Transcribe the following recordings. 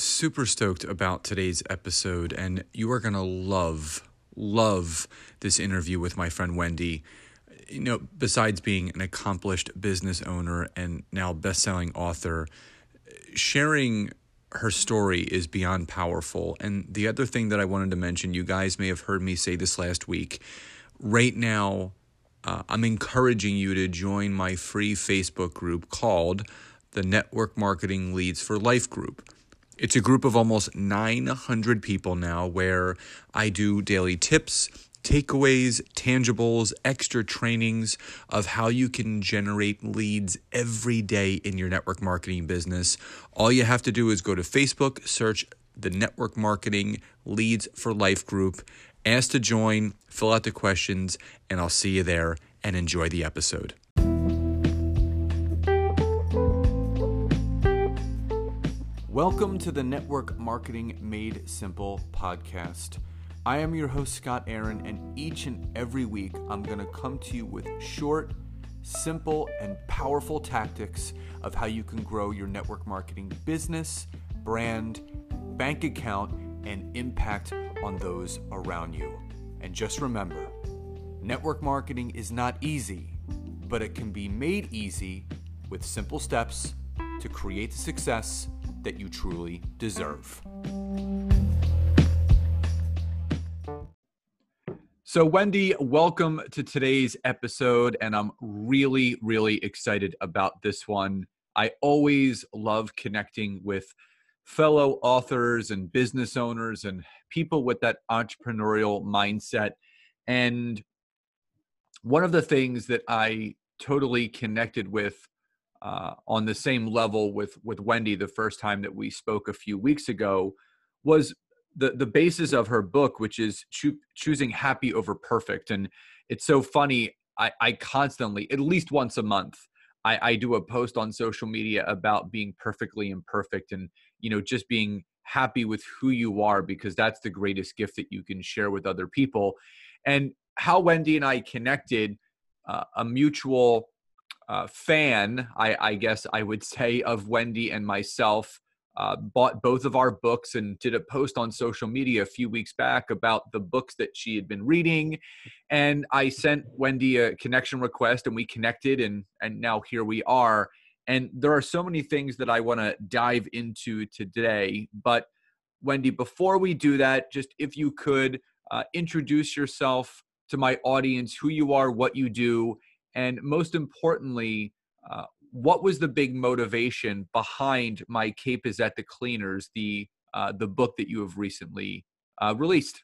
super stoked about today's episode, and you are going to love, love this interview with my friend Wendy. You know, besides being an accomplished business owner and now best selling author, sharing her story is beyond powerful. And the other thing that I wanted to mention, you guys may have heard me say this last week. Right now, uh, I'm encouraging you to join my free Facebook group called the Network Marketing Leads for Life group. It's a group of almost 900 people now where I do daily tips, takeaways, tangibles, extra trainings of how you can generate leads every day in your network marketing business. All you have to do is go to Facebook, search the Network Marketing Leads for Life group, ask to join, fill out the questions, and I'll see you there and enjoy the episode. Welcome to the Network Marketing Made Simple podcast. I am your host, Scott Aaron, and each and every week I'm going to come to you with short, simple, and powerful tactics of how you can grow your network marketing business, brand, bank account, and impact on those around you. And just remember network marketing is not easy, but it can be made easy with simple steps to create the success that you truly deserve. So, Wendy, welcome to today's episode, and I'm really, really excited about this one. I always love connecting with fellow authors and business owners and people with that entrepreneurial mindset. And one of the things that I totally connected with uh, on the same level with with Wendy the first time that we spoke a few weeks ago was the the basis of her book, which is cho- choosing happy over perfect. And it's so funny. I, I constantly, at least once a month, I, I do a post on social media about being perfectly imperfect and you know just being happy with who you are because that's the greatest gift that you can share with other people. And how Wendy and I connected, uh, a mutual uh, fan, I, I, guess I would say, of Wendy and myself. Uh, bought both of our books and did a post on social media a few weeks back about the books that she had been reading. And I sent Wendy a connection request and we connected and, and now here we are. And there are so many things that I want to dive into today. But Wendy, before we do that, just if you could uh, introduce yourself to my audience, who you are, what you do, and most importantly, uh, what was the big motivation behind my cape is at the cleaners, the uh, the book that you have recently uh, released?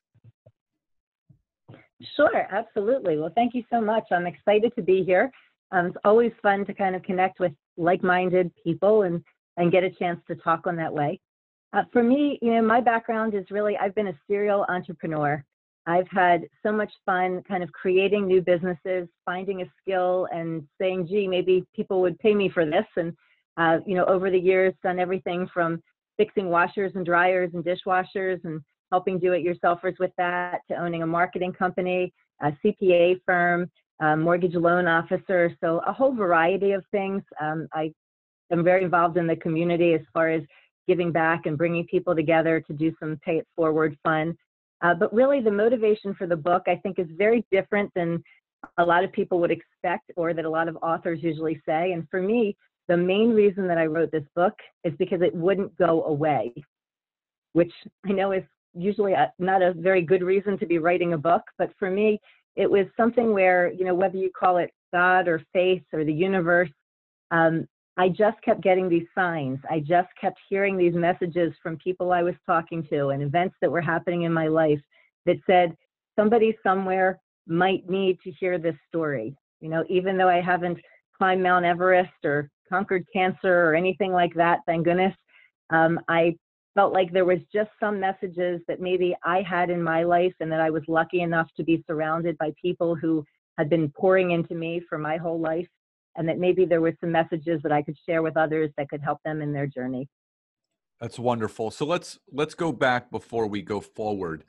Sure, absolutely. Well, thank you so much. I'm excited to be here. Um, it's always fun to kind of connect with like-minded people and and get a chance to talk on that way. Uh, for me, you know, my background is really I've been a serial entrepreneur. I've had so much fun kind of creating new businesses, finding a skill and saying, gee, maybe people would pay me for this. And, uh, you know, over the years, done everything from fixing washers and dryers and dishwashers and helping do it yourselfers with that to owning a marketing company, a CPA firm, a mortgage loan officer. So a whole variety of things. Um, I am very involved in the community as far as giving back and bringing people together to do some pay it forward fun. Uh, but really, the motivation for the book, I think, is very different than a lot of people would expect or that a lot of authors usually say. And for me, the main reason that I wrote this book is because it wouldn't go away, which I know is usually a, not a very good reason to be writing a book. But for me, it was something where, you know, whether you call it God or faith or the universe, um, I just kept getting these signs. I just kept hearing these messages from people I was talking to and events that were happening in my life that said somebody somewhere might need to hear this story. You know, even though I haven't climbed Mount Everest or conquered cancer or anything like that, thank goodness, um, I felt like there was just some messages that maybe I had in my life and that I was lucky enough to be surrounded by people who had been pouring into me for my whole life and that maybe there were some messages that I could share with others that could help them in their journey. That's wonderful. So let's let's go back before we go forward.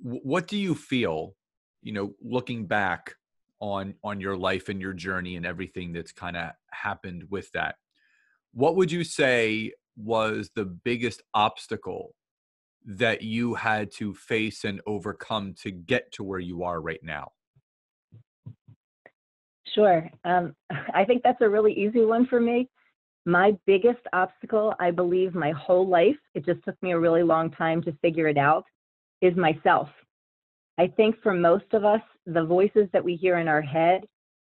What do you feel, you know, looking back on on your life and your journey and everything that's kind of happened with that? What would you say was the biggest obstacle that you had to face and overcome to get to where you are right now? Sure. Um, I think that's a really easy one for me. My biggest obstacle, I believe, my whole life, it just took me a really long time to figure it out, is myself. I think for most of us, the voices that we hear in our head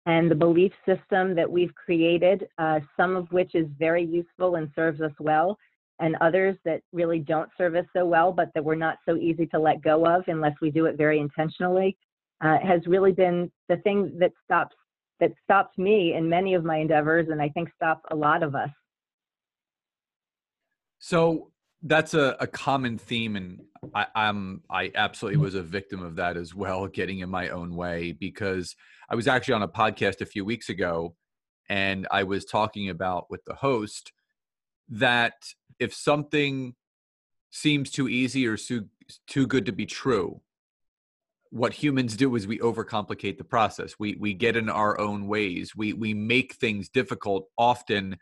and the belief system that we've created, uh, some of which is very useful and serves us well, and others that really don't serve us so well, but that we're not so easy to let go of unless we do it very intentionally, uh, has really been the thing that stops that stopped me in many of my endeavors, and I think stopped a lot of us. So that's a, a common theme, and I, I'm I absolutely was a victim of that as well, getting in my own way because I was actually on a podcast a few weeks ago and I was talking about with the host that if something seems too easy or too, too good to be true, what humans do is we overcomplicate the process. We we get in our own ways. We we make things difficult often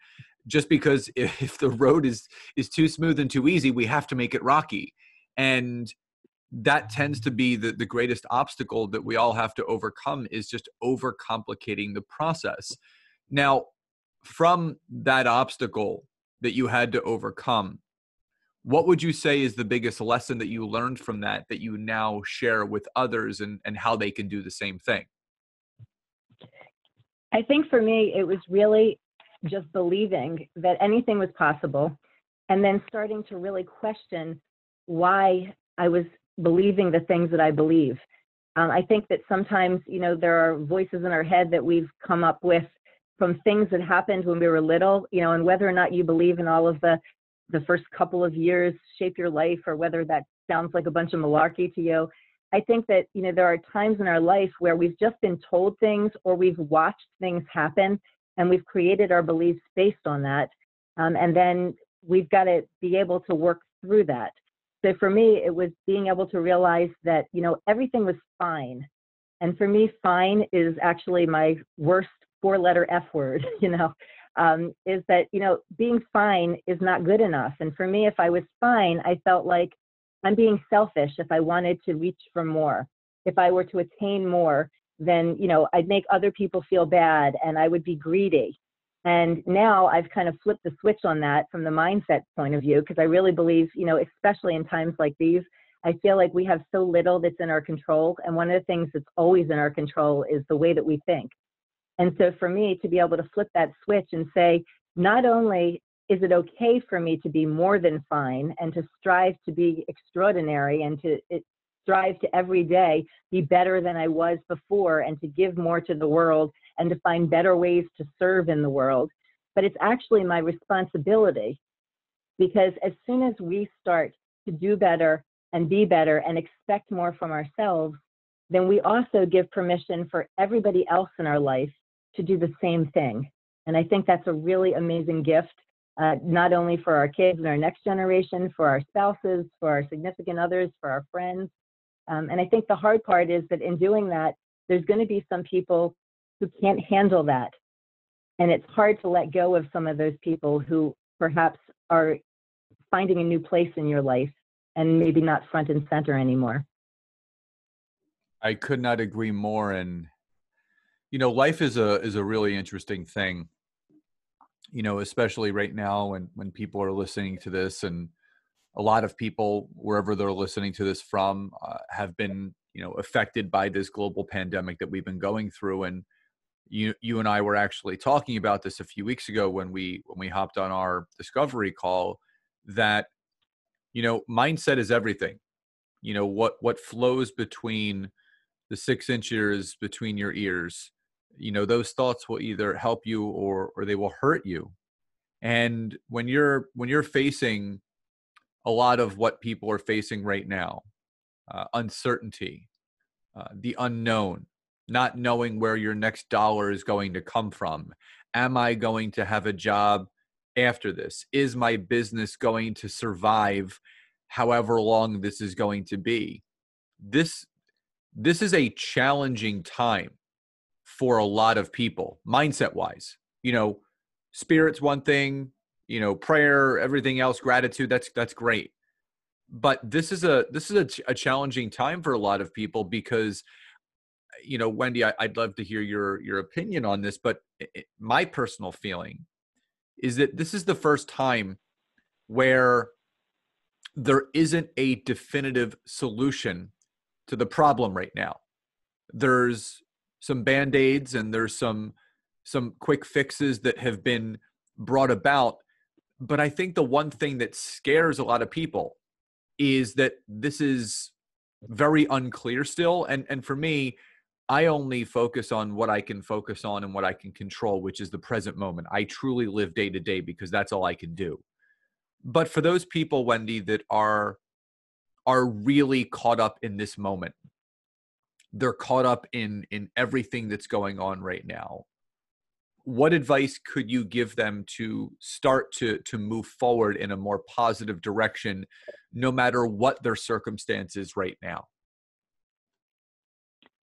just because if the road is is too smooth and too easy, we have to make it rocky. And that tends to be the, the greatest obstacle that we all have to overcome is just overcomplicating the process now from that obstacle that you had to overcome what would you say is the biggest lesson that you learned from that that you now share with others and, and how they can do the same thing i think for me it was really just believing that anything was possible and then starting to really question why i was believing the things that I believe. Um, I think that sometimes, you know, there are voices in our head that we've come up with from things that happened when we were little, you know, and whether or not you believe in all of the the first couple of years shape your life or whether that sounds like a bunch of malarkey to you. I think that, you know, there are times in our life where we've just been told things or we've watched things happen and we've created our beliefs based on that. Um, and then we've got to be able to work through that. So for me, it was being able to realize that, you know, everything was fine. And for me, fine is actually my worst four letter F word, you know, um, is that, you know, being fine is not good enough. And for me, if I was fine, I felt like I'm being selfish if I wanted to reach for more. If I were to attain more, then, you know, I'd make other people feel bad and I would be greedy. And now I've kind of flipped the switch on that from the mindset point of view, because I really believe, you know, especially in times like these, I feel like we have so little that's in our control. And one of the things that's always in our control is the way that we think. And so for me to be able to flip that switch and say, not only is it okay for me to be more than fine and to strive to be extraordinary and to eh, strive to every day be better than I was before and to give more to the world and to find better ways to serve in the world. But it's actually my responsibility because as soon as we start to do better and be better and expect more from ourselves, then we also give permission for everybody else in our life to do the same thing. And I think that's a really amazing gift, uh, not only for our kids and our next generation, for our spouses, for our significant others, for our friends. Um, and I think the hard part is that in doing that, there's going to be some people who can't handle that. And it's hard to let go of some of those people who perhaps are finding a new place in your life and maybe not front and center anymore. I could not agree more. And you know, life is a is a really interesting thing. You know, especially right now when when people are listening to this, and a lot of people wherever they're listening to this from uh, have been you know affected by this global pandemic that we've been going through, and you you and I were actually talking about this a few weeks ago when we when we hopped on our discovery call that you know mindset is everything you know what what flows between the six inches between your ears you know those thoughts will either help you or or they will hurt you and when you're when you're facing a lot of what people are facing right now uh, uncertainty uh, the unknown not knowing where your next dollar is going to come from. Am I going to have a job after this? Is my business going to survive however long this is going to be? This this is a challenging time for a lot of people mindset wise. You know, spirit's one thing, you know prayer everything else gratitude that's that's great but this is a this is a, a challenging time for a lot of people because you know wendy I, would love to hear your your opinion on this but it, my personal feeling is that this is the first time where there isn't a definitive solution to the problem right now there's some band-aids and there's some some quick fixes that have been brought about. But i think the one thing that scares a lot of people is that this is very unclear still. And and for me i only focus on what i can focus on and what i can control which is the present moment. I truly live day to day because that's all i can do. But for those people wendy that are are really caught up in this moment they're caught up in in everything that's going on right now. What advice could you give them to start to to move forward in a more positive direction no matter what their circumstances right now?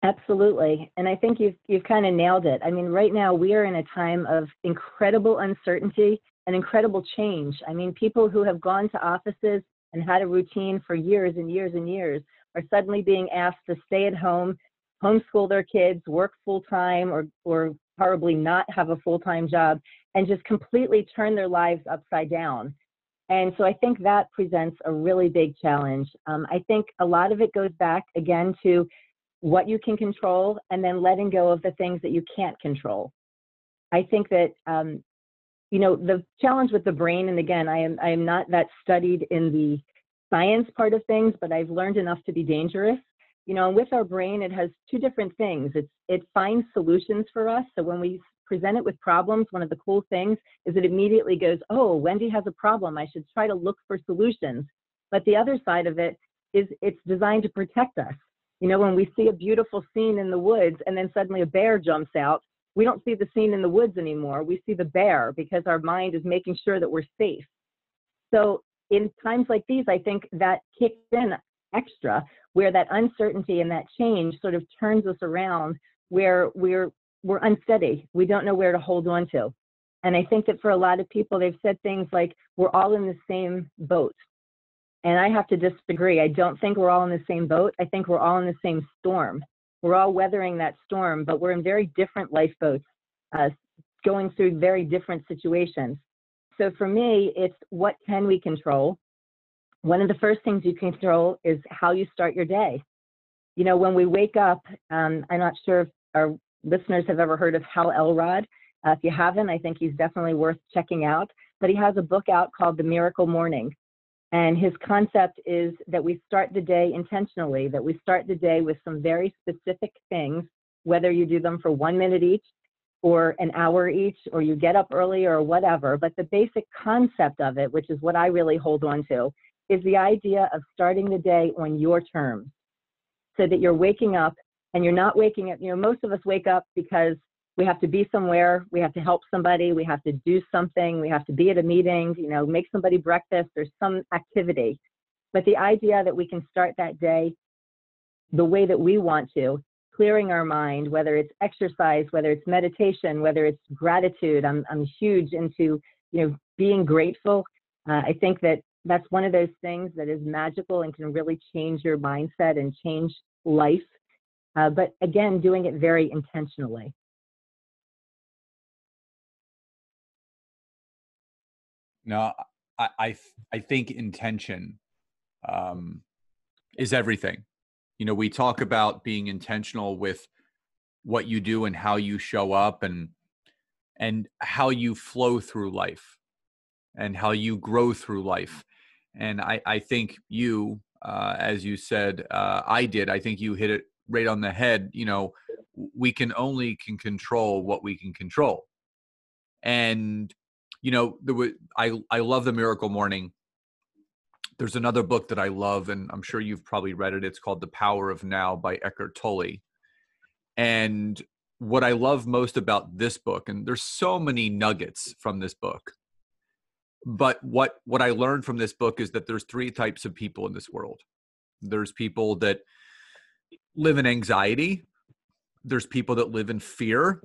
Absolutely. And i think you've you've kind of nailed it. I mean right now we are in a time of incredible uncertainty and incredible change. I mean people who have gone to offices and had a routine for years and years and years are suddenly being asked to stay at home homeschool their kids work full time or or horribly not have a full time job and just completely turn their lives upside down. And so I think that presents a really big challenge. Um, I think a lot of it goes back again to what you can control and then letting go of the things that you can't control. I think that um, you know the challenge with the brain, and again, I am I am not that studied in the science part of things, but I've learned enough to be dangerous you know, and with our brain, it has two different things. It's, it finds solutions for us. So when we present it with problems, one of the cool things is it immediately goes, oh, Wendy has a problem. I should try to look for solutions. But the other side of it is it's designed to protect us. You know, when we see a beautiful scene in the woods and then suddenly a bear jumps out, we don't see the scene in the woods anymore. We see the bear because our mind is making sure that we're safe. So in times like these, I think that kicks in extra where that uncertainty and that change sort of turns us around where we're we're unsteady. We don't know where to hold on to. And i think that for a lot of people they've said things like we're all in the same boat. And i have to disagree. I don't think we're all in the same boat. I think we're all in the same storm. We're all weathering that storm but we're in very different lifeboats uh, going through very different situations so for me it's what can we control one of the first things you control is how you start your day. You know, when we wake up, um, I'm not sure if our listeners have ever heard of Hal Elrod. Uh, if you haven't, I think he's definitely worth checking out. But he has a book out called The Miracle Morning. And his concept is that we start the day intentionally, that we start the day with some very specific things, whether you do them for one minute each or an hour each, or you get up early or whatever. But the basic concept of it, which is what I really hold on to, is the idea of starting the day on your terms so that you're waking up and you're not waking up. You know, most of us wake up because we have to be somewhere, we have to help somebody, we have to do something, we have to be at a meeting, you know, make somebody breakfast, there's some activity. But the idea that we can start that day the way that we want to, clearing our mind, whether it's exercise, whether it's meditation, whether it's gratitude. I'm, I'm huge into, you know, being grateful. Uh, I think that that's one of those things that is magical and can really change your mindset and change life. Uh, but again, doing it very intentionally. No, I I, I think intention um, is everything. You know, we talk about being intentional with what you do and how you show up and and how you flow through life and how you grow through life and I, I think you, uh, as you said, uh, I did. I think you hit it right on the head. You know, we can only can control what we can control, and you know, there was, I I love the Miracle Morning. There's another book that I love, and I'm sure you've probably read it. It's called The Power of Now by Eckhart Tolle. And what I love most about this book, and there's so many nuggets from this book, but what what i learned from this book is that there's three types of people in this world there's people that live in anxiety there's people that live in fear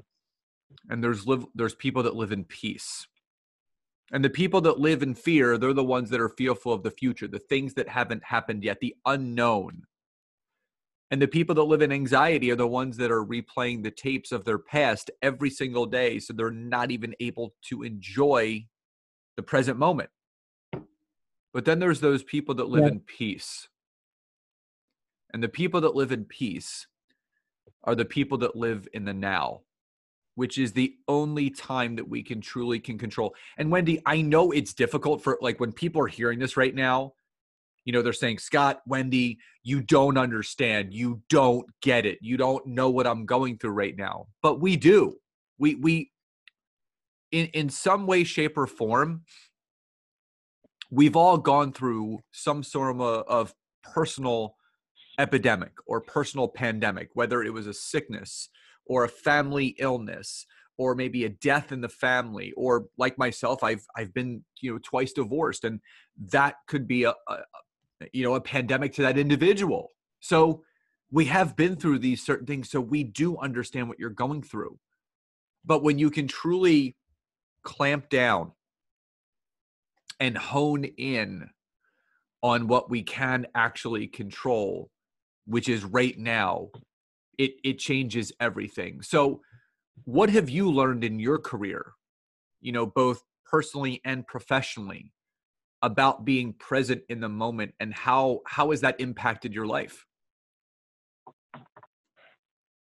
and there's live there's people that live in peace And the people that live in fear, they're the ones that are fearful of the future, the things that haven't happened yet, the unknown. And the people that live in anxiety are the ones that are replaying the tapes of their past every single day. So they're not even able to enjoy the present moment. But then there's those people that live yeah. in peace. And the people that live in peace are the people that live in the now which is the only time that we can truly can control. And Wendy, I know it's difficult for like when people are hearing this right now, you know, they're saying, Scott, Wendy, you don't understand. You don't get it. You don't know what I'm going through right now. But we do. We we in in some way, shape, or form, we've all gone through some sort of, of personal epidemic or personal pandemic, whether it was a sickness, or a family illness or maybe a death in the family or like myself i've i've been you know twice divorced and that could be a, a you know a pandemic to that individual. So we have been through these certain things so we do understand what you're going through. But when you can truly clamp down and hone in on what we can actually control which is right now it it changes everything. So what have you learned in your career, you know, both personally and professionally about being present in the moment and how how has that impacted your life?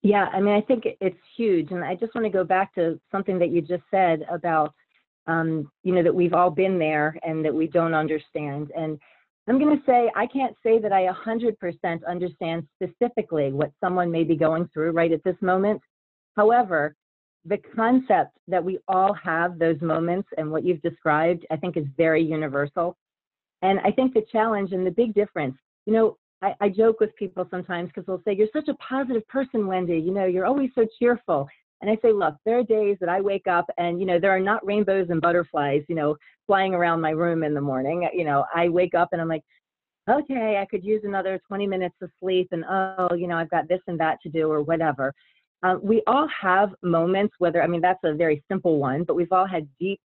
Yeah, I mean, I think it's huge. And I just want to go back to something that you just said about, um, you know, that we've all been there and that we don't understand. And I'm going to say I can't say that I 100% understand specifically what someone may be going through right at this moment. However, the concept that we all have those moments and what you've described, I think is very universal. And I think the challenge and the big difference, you know, I, I joke with people sometimes because they'll say, You're such a positive person, Wendy. You know, you're always so cheerful. And I say, look, there are days that I wake up and, you know, there are not rainbows and butterflies, you know, flying around my room in the morning. You know, I wake up and I'm like, okay, I could use another 20 minutes of sleep and, oh, you know, I've got this and that to do or whatever. Um, we all have moments, whether, I mean, that's a very simple one, but we've all had deep,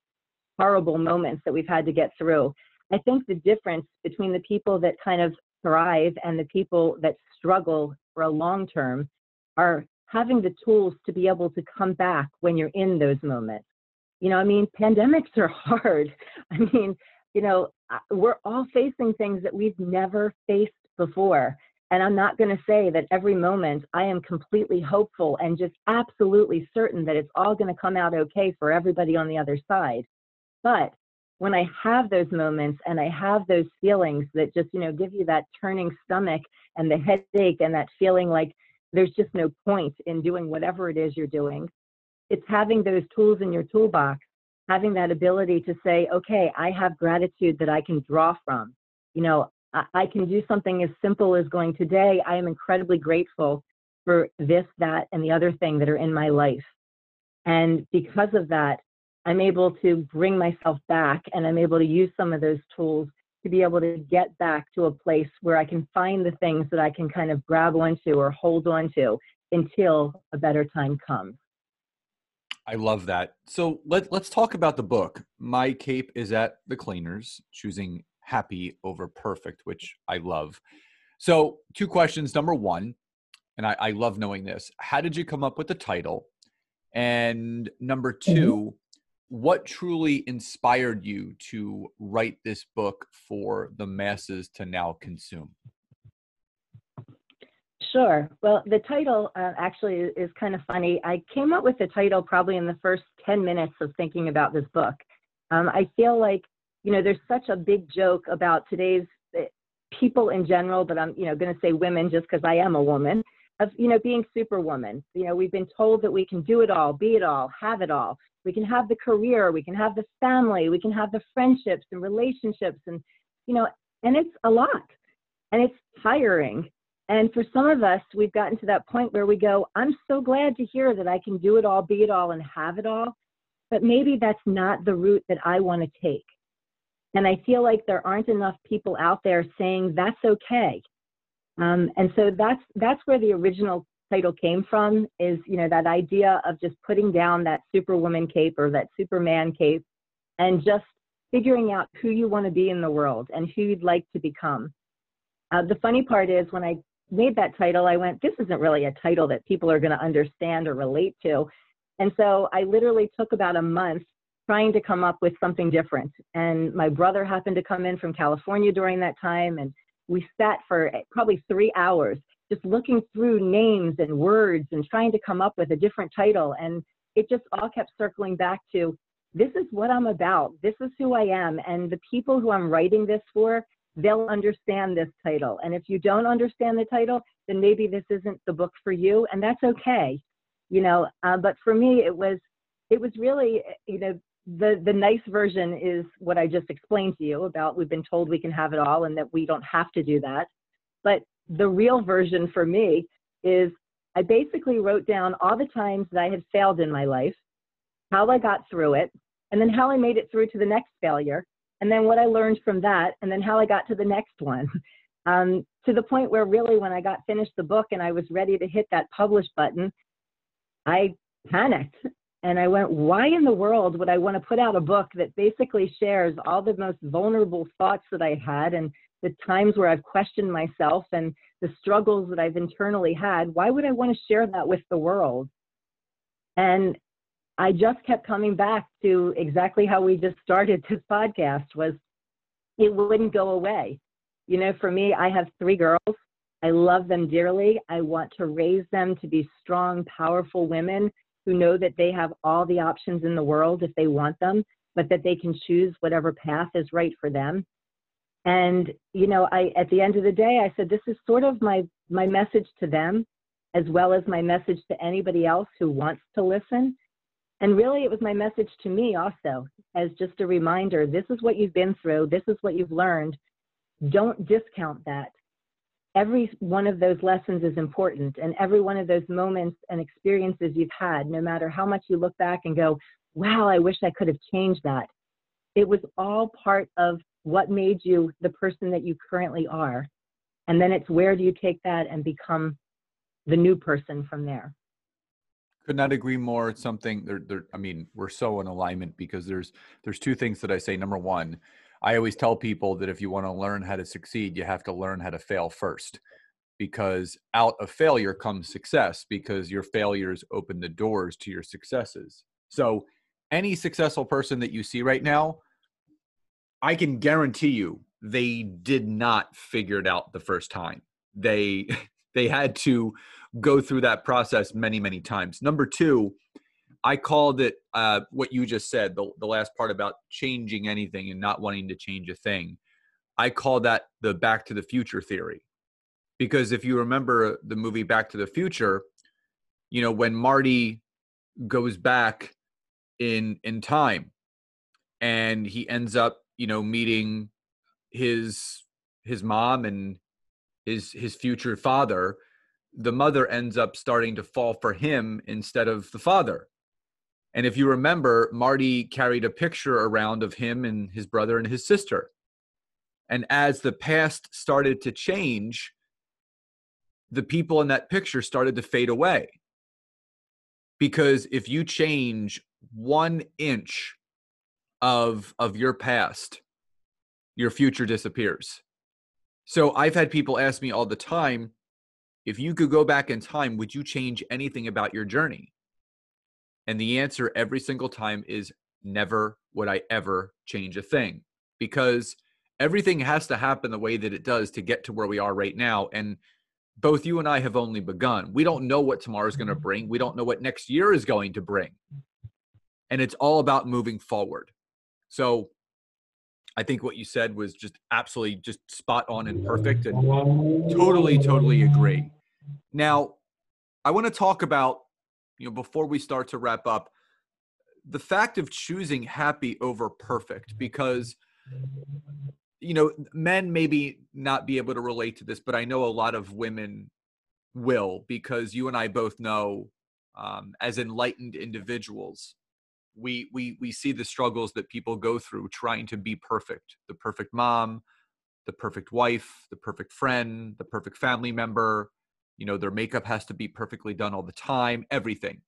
horrible moments that we've had to get through. I think the difference between the people that kind of thrive and the people that struggle for a long term are having the tools to be able to come back when you're in those moments. You know, I mean, pandemics are hard. I mean, you know, uh, we're all facing things that we've never faced before. And I'm not going to say that every moment I am completely hopeful and just absolutely certain that it's all going to come out okay for everybody on the other side. But when I have those moments and I have those feelings that just, you know, give you that turning stomach and the headache and that feeling like there's just no point in doing whatever it is you're doing. It's having those tools in your toolbox, having that ability to say, okay, I have gratitude that I can draw from. You know, I, I can do something as simple as going today. I am incredibly grateful for this, that, and the other thing that are in my life. And because of that, I'm able to bring myself back and I'm able to use some of those tools to be able to get back to a place where I can find the things that I can kind of grab onto or hold onto until a better time comes. I love that. So let, let's talk about the book. My cape is at the cleaners, choosing happy over perfect, which I love. So, two questions. Number one, and I, I love knowing this how did you come up with the title? And number mm-hmm. 2 mm-hmm what truly inspired you to write this book for the masses to now consume? Sure. Well, the title uh, actually is kind of funny. I came up with the title probably in the first 10 minutes of thinking about this book. Um, I feel like, you know, there's such a big joke about today's eh, people in general, but I'm, you know, going to say women just because I am a woman, of, you know, being superwoman. You know, we've been told that we can do it all, be it all, have it all we can have the career we can have the family we can have the friendships and relationships and you know and it's a lot and it's tiring. And for some of us we've gotten to that point where we go i'm so glad to hear that i can do it all be it all and have it all but maybe that's not the route that i want to take. And i feel like there aren't enough people out there saying that's okay. Um, and so that's that's where the original title came from is you know that idea of just putting down that superwoman cape or that superman cape and just figuring out who you want to be in the world and who you'd like to become. Uh, the funny part is when I made that title, I went, this isn't really a title that people are going to understand or relate to. And so I literally took about a month trying to come up with something different. And my brother happened to come in from California during that time, and we sat for probably three hours just looking through names and words and trying to come up with a different title. And it just all kept circling back to this is what I'm about. This is who I am. And the people who I'm writing this for, they'll understand this title. And if you don't understand the title, then maybe this isn't the book for you. And that's okay. You know, uh, but for me, it was, it was really, you know, the the nice version is what I just explained to you about we've been told we can have it all and that we don't have to do that. But the real version for me is I basically wrote down all the times that I had failed in my life, how I got through it, and then how I made it through to the next failure, and then what I learned from that, and then how I got to the next one. Um, to the point where really when I got finished the book and I was ready to hit that publish button, I panicked and I went, why in the world would I want to put out a book that basically shares all the most vulnerable thoughts that I had and the times where I've questioned myself and the struggles that I've internally had? Why would I want to share that with the world? And I just kept coming back to exactly how we just started this podcast was it wouldn't go away. You know, for me, I have three girls. I love them dearly. I want to raise them to be strong, powerful women who know that they have all the options in the world if they want them, but that they can choose whatever path is right for them. And you know, I at the end of the day, I said this is sort of my my message to them, as well as my message to anybody else who wants to listen. And really, it was my message to me also, as just a reminder this is what you've been through, this is what you've learned. Don't discount that every one of those lessons is important and every one of those moments and experiences you've had no matter how much you look back and go wow i wish i could have changed that it was all part of what made you the person that you currently are? And then it's where do you take that and become the new person from there? Could not agree more. It's something there, there i mean we're so in alignment because there's there's two things that i say. Number one I always tell people that if you want to learn how to succeed, you have to learn how to fail first because out of failure comes success because your failures open the doors to your successes. So, any successful person that you see right now, I can guarantee you they did not figure it out the first time. They they had to go through that process many many times. Number 2, I called it uh, what you just said, the, the last part about changing anything and not wanting to change a thing. I call that the Back to the Future theory. Because if you remember the movie Back to the Future, you know, when Marty goes back in in time and he ends up, you know, meeting his his mom and his his future father, the mother ends up starting to fall for him instead of the father and if you remember, Marty carried a picture around of him and his brother and his sister. And as the past started to change, the people in that picture started to fade away. Because if you change one inch of, of your past, your future disappears. So I've had people ask me all the time if you could go back in time, would you change anything about your journey? And the answer every single time is never would I ever change a thing because everything has to happen the way that it does to get to where we are right now. And both you and I have only begun. We don't know what tomorrow is going to mm-hmm. bring, we don't know what next year is going to bring. And it's all about moving forward. So I think what you said was just absolutely just spot on and perfect and totally, totally agree. Now, I want to talk about you know, before we start to wrap up, the fact of choosing happy over perfect, because, you know, men maybe not be able to relate to this, but I know a lot of women will, because you and I both know, um, as enlightened individuals, we we we see the struggles that people go through trying to be perfect, the perfect mom, the perfect wife, the perfect friend, the perfect family member, you know their makeup has to be perfectly done all the time everything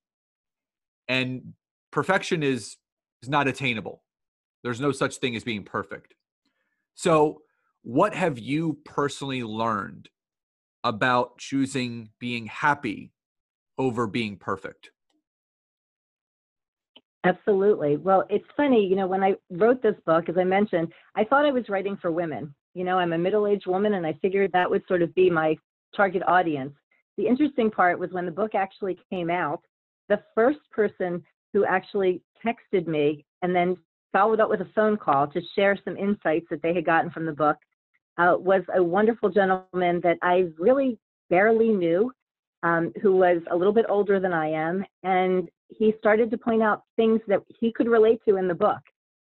and perfection is is not attainable There's no such thing as being perfect. So, what have you personally learned about choosing being happy over being perfect? Absolutely. Well, it's funny, you know, when I wrote this book, as I mentioned, I thought I was writing for women. You know, I'm a middle aged woman, and I figured that would sort of be my target audience. The interesting part was when the book actually came out, the first person who actually texted me and then followed up with a phone call to share some insights that they had gotten from the book uh, was a wonderful gentleman that I really barely knew, um, who was a little bit older than I am. And he started to point out things that he could relate to in the book.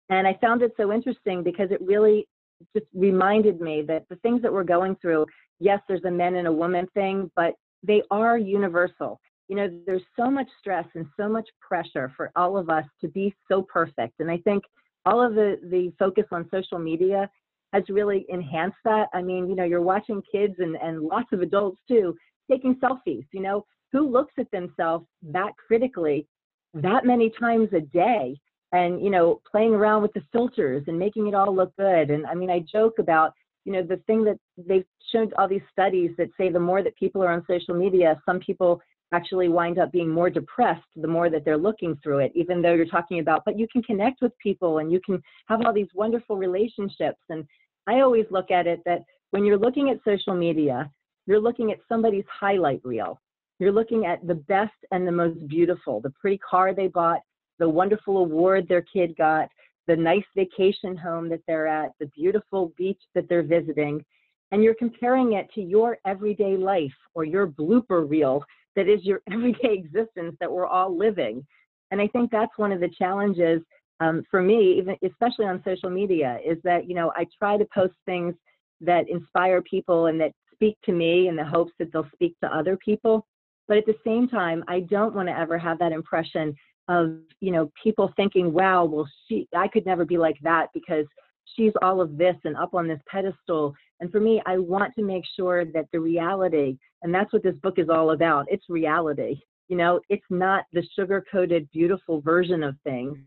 And I found it so interesting because it really just reminded me that the things that we're going through, yes, there's a men and a woman thing, but they are universal. You know, there's so much stress and so much pressure for all of us to be so perfect. And I think all of the, the focus on social media has really enhanced that. I mean, you know, you're watching kids and, and lots of adults too taking selfies. You know, who looks at themselves that critically that many times a day and, you know, playing around with the filters and making it all look good? And I mean, I joke about, you know, the thing that they've shown all these studies that say the more that people are on social media, some people actually wind up being more depressed the more that they're looking through it, even though you're talking about, but you can connect with people and you can have all these wonderful relationships. And I always look at it that when you're looking at social media, you're looking at somebody's highlight reel. You're looking at the best and the most beautiful, the pretty car they bought, the wonderful award their kid got, the nice vacation home that they're at, the beautiful beach that they're visiting. And you're comparing it to your everyday life or your blooper reel that is your everyday existence that we're all living. And I think that's one of the challenges um, for me, even especially on social media, is that you know I try to post things that inspire people and that speak to me in the hopes that they'll speak to other people. But at the same time, I don't want to ever have that impression of you know people thinking, "Wow, well she I could never be like that because she's all of this and up on this pedestal." And for me, I want to make sure that the reality, and that's what this book is all about. It's reality. You know, it's not the sugar coated, beautiful version of things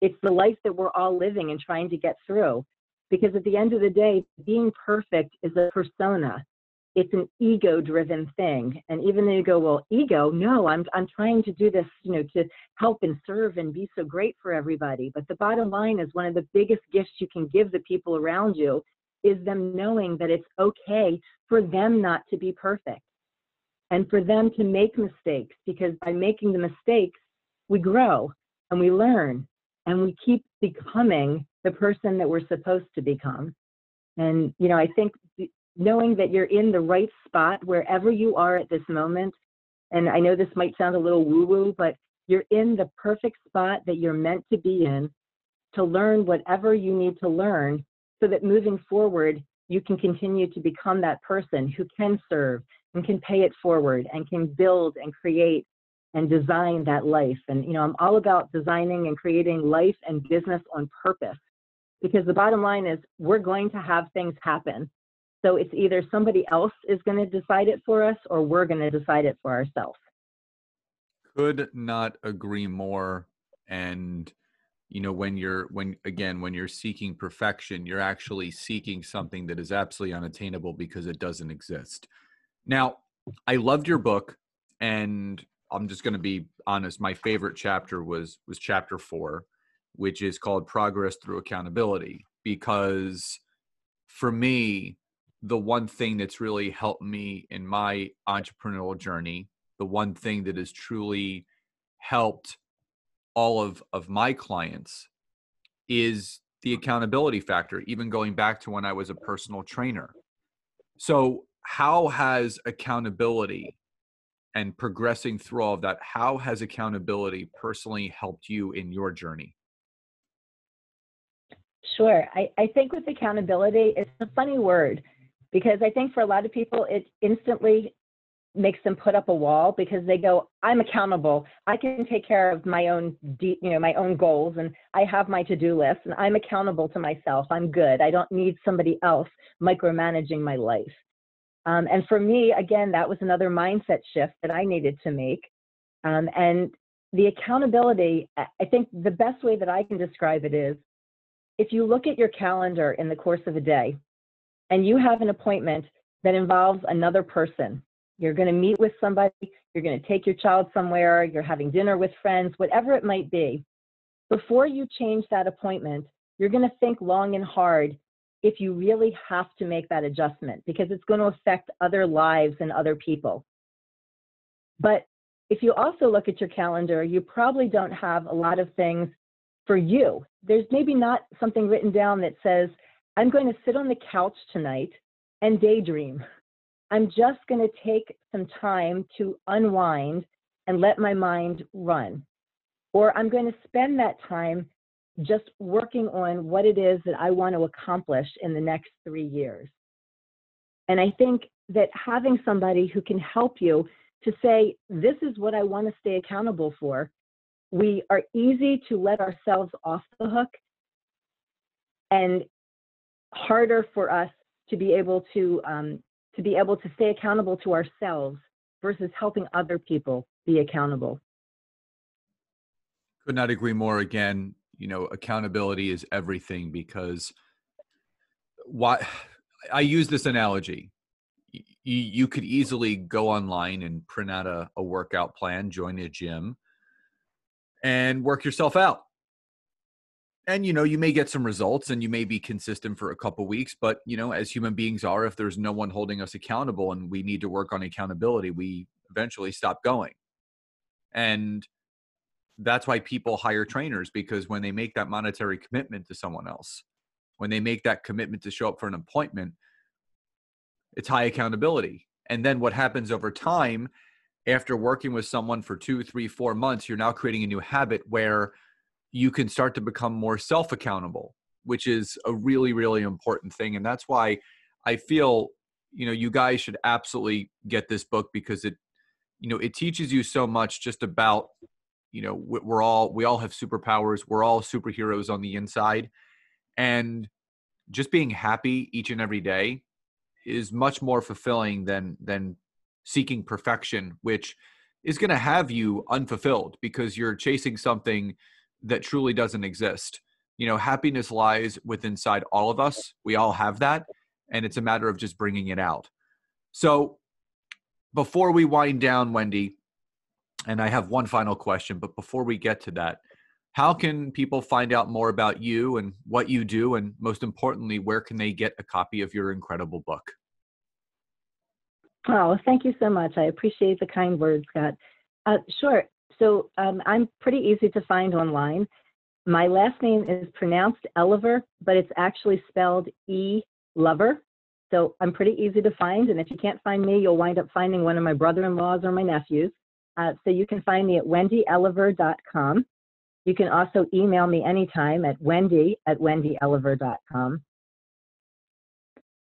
it's the life that we're all living and trying to get through. Because at the end of the day, being perfect is a persona. It's an ego driven thing. And even though you go, well, ego, no, I'm, I'm trying to do this, you know, to help and serve and be so great for everybody. But the bottom line is one of the biggest gifts you can give the people around you is them knowing that it's okay for them not to be perfect and for them to make mistakes because by making the mistakes, we grow and we learn and we keep becoming the person that we're supposed to become. And, you know, I think knowing that you're in the right spot wherever you are at this moment, and I know this might sound a little woo woo, but you're in the perfect spot that you're meant to be in to learn whatever you need to learn so that moving forward, you can continue to become that person who can serve and can pay it forward and can build and create and design that life. And, you know, I'm all about designing and creating life and business on purpose because the bottom line is we're going to have things happen. So it's either somebody else is going to decide it for us or we're going to decide it for ourselves. Could not agree more. And, you know, when you're, when again, when you're seeking perfection, you're actually seeking something that is absolutely unattainable because it doesn't exist. Now, I loved your book and I'm just going to be honest. My favorite chapter was was chapter four, which is called "Progress Through Accountability," because for me, the one thing that's really helped me in my entrepreneurial journey, the one thing that has truly helped all of of my clients, is the accountability factor. Even going back to when I was a personal trainer. So, how has accountability and progressing through all of that, how has accountability personally helped you in your journey? Sure. I, I think with accountability, it's a funny word because I think for a lot of people, it instantly makes them put up a wall because they go, I'm accountable. I can take care of my own, de- you know, my own goals and I have my to-do list and I'm accountable to myself. I'm good. I don't need somebody else micromanaging my life. Um, and for me, again, that was another mindset shift that I needed to make. Um, and the accountability, I think the best way that I can describe it is if you look at your calendar in the course of a day and you have an appointment that involves another person, you're going to meet with somebody, you're going to take your child somewhere, you're having dinner with friends, whatever it might be, before you change that appointment, you're going to think long and hard if you really have to make that adjustment because it's going to affect other lives and other people. But if you also look at your calendar, you probably don't have a lot of things for you. There's maybe not something written down that says, I'm going to sit on the couch tonight and daydream. I'm just going to take some time to unwind and let my mind run. Or I'm going to spend that time just working on what it is that I want to accomplish in the next three years. And I think that having somebody who can help you to say, this is what I want to stay accountable for, we are easy to let ourselves off the hook and harder for us to be able to um, to be able to stay accountable to ourselves versus helping other people be accountable. Could not agree more. Again, you know, accountability is everything because why I use this analogy. You, you could easily go online and print out a, a workout plan, join a gym, and work yourself out. And you know, you may get some results and you may be consistent for a couple weeks, but you know, as human beings are, if there's no one holding us accountable and we need to work on accountability, we eventually stop going. And that's why people hire trainers because when they make that monetary commitment to someone else, when they make that commitment to show up for an appointment, it's high accountability. And then what happens over time after working with someone for two, three, four months, you're now creating a new habit where you can start to become more self accountable, which is a really, really important thing. And that's why I feel, you know, you guys should absolutely get this book because it, you know, it teaches you so much just about you know we're all we all have superpowers we're all superheroes on the inside and just being happy each and every day is much more fulfilling than than seeking perfection which is going to have you unfulfilled because you're chasing something that truly doesn't exist you know happiness lies within inside all of us we all have that and it's a matter of just bringing it out so before we wind down wendy and I have one final question, but before we get to that, how can people find out more about you and what you do? And most importantly, where can they get a copy of your incredible book? Oh, thank you so much. I appreciate the kind words, Scott. Uh, sure. So um, I'm pretty easy to find online. My last name is pronounced Eliver, but it's actually spelled E Lover. So I'm pretty easy to find. And if you can't find me, you'll wind up finding one of my brother in laws or my nephews. Uh, so you can find me at wendyelover.com. You can also email me anytime at wendy at wendyelover.com.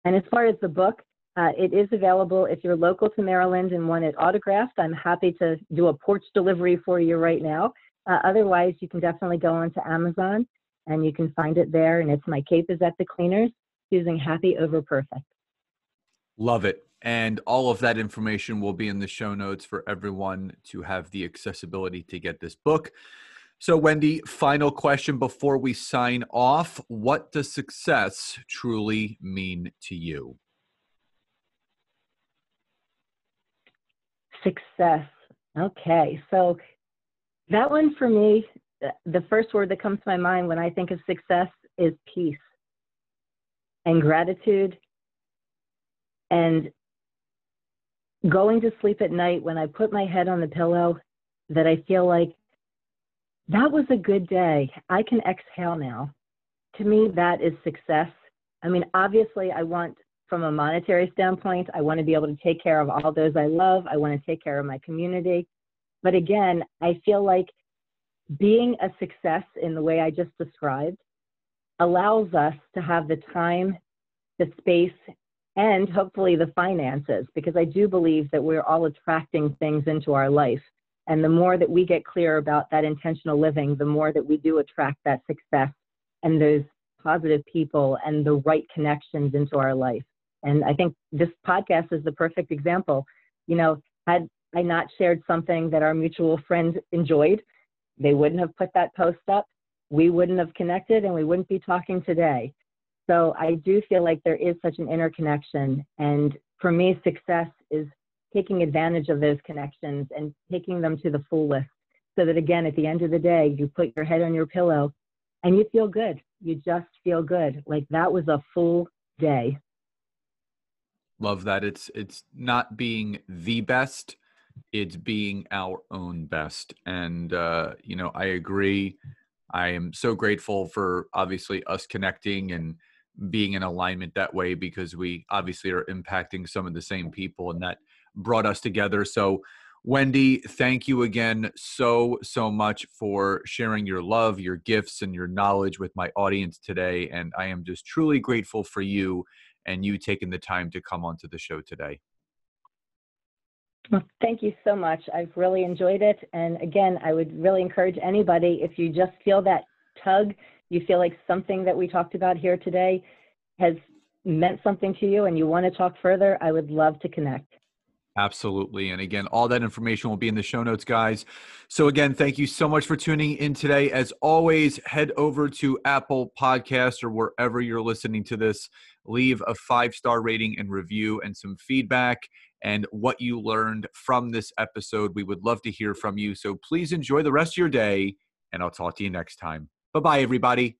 And as far as the book, uh, it is available if you're local to Maryland and want it autographed. I'm happy to do a porch delivery for you right now. Uh, otherwise, you can definitely go onto Amazon and you can find it there. And it's My Cape is at the Cleaners, Choosing Happy Over Perfect. Love it. And all of that information will be in the show notes for everyone to have the accessibility to get this book. So, Wendy, final question before we sign off. What does success truly mean to you? Success. Okay. So, that one for me, the first word that comes to my mind when I think of success is peace and gratitude and going to sleep at night when I put my head on the pillow that I feel like that was a good day. I can exhale now. To me, that is success. I mean, obviously, I want, from a monetary standpoint, I want to be able to take care of all those I love. I want to take care of my community. But again, I feel like being a success in the way I just described allows us to have the time, the space, and hopefully the finances, because I do believe that we're all attracting things into our life. And the more that we get clear about that intentional living, the more that we do attract that success and those positive people and the right connections into our life. And I think this podcast is the perfect example. You know, had I not shared something that our mutual friend enjoyed, they wouldn't have put that post up. we wouldn't have connected and we wouldn't be talking today. So I do feel like there is such an interconnection. And for me, success is taking advantage of those connections and taking them to the fullest so that again at the end of the day you put your head on your pillow and you feel good you just feel good like that was a full day love that it's it's not being the best it's being our own best. And uh you know i agree. I am so grateful for obviously us connecting and being in alignment that way because we obviously are impacting some of the same people and that brought us together. So Wendy, thank you again so, so much for sharing your love, your gifts, and your knowledge with my audience today. And I am just truly grateful for you and you taking the time to come onto the show today. Well, thank you so much. I've really enjoyed it. And again, I would really encourage anybody if you just feel that tug, you feel like something that we talked about here today has meant something to you and you want to talk further, I would love to connect. Absolutely. And again, all that information will be in the show notes, guys. So, again, thank you so much for tuning in today. As always, head over to Apple Podcast or wherever you're listening to this. Leave a five star rating and review and some feedback and what you learned from this episode. We would love to hear from you. So, please enjoy the rest of your day, and I'll talk to you next time. Bye bye, everybody.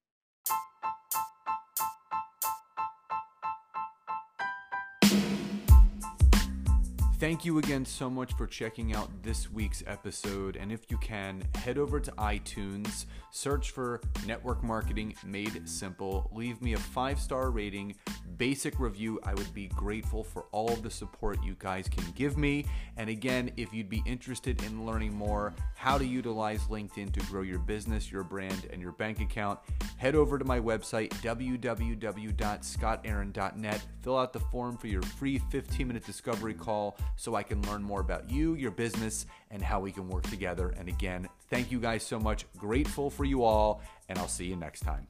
Thank you again so much for checking out this week's episode. And if you can, head over to iTunes, search for Network Marketing Made Simple, leave me a five star rating, basic review. I would be grateful for all of the support you guys can give me. And again, if you'd be interested in learning more how to utilize LinkedIn to grow your business, your brand, and your bank account, head over to my website, www.scottaaron.net. Fill out the form for your free 15 minute discovery call so I can learn more about you, your business, and how we can work together. And again, thank you guys so much. Grateful for you all, and I'll see you next time.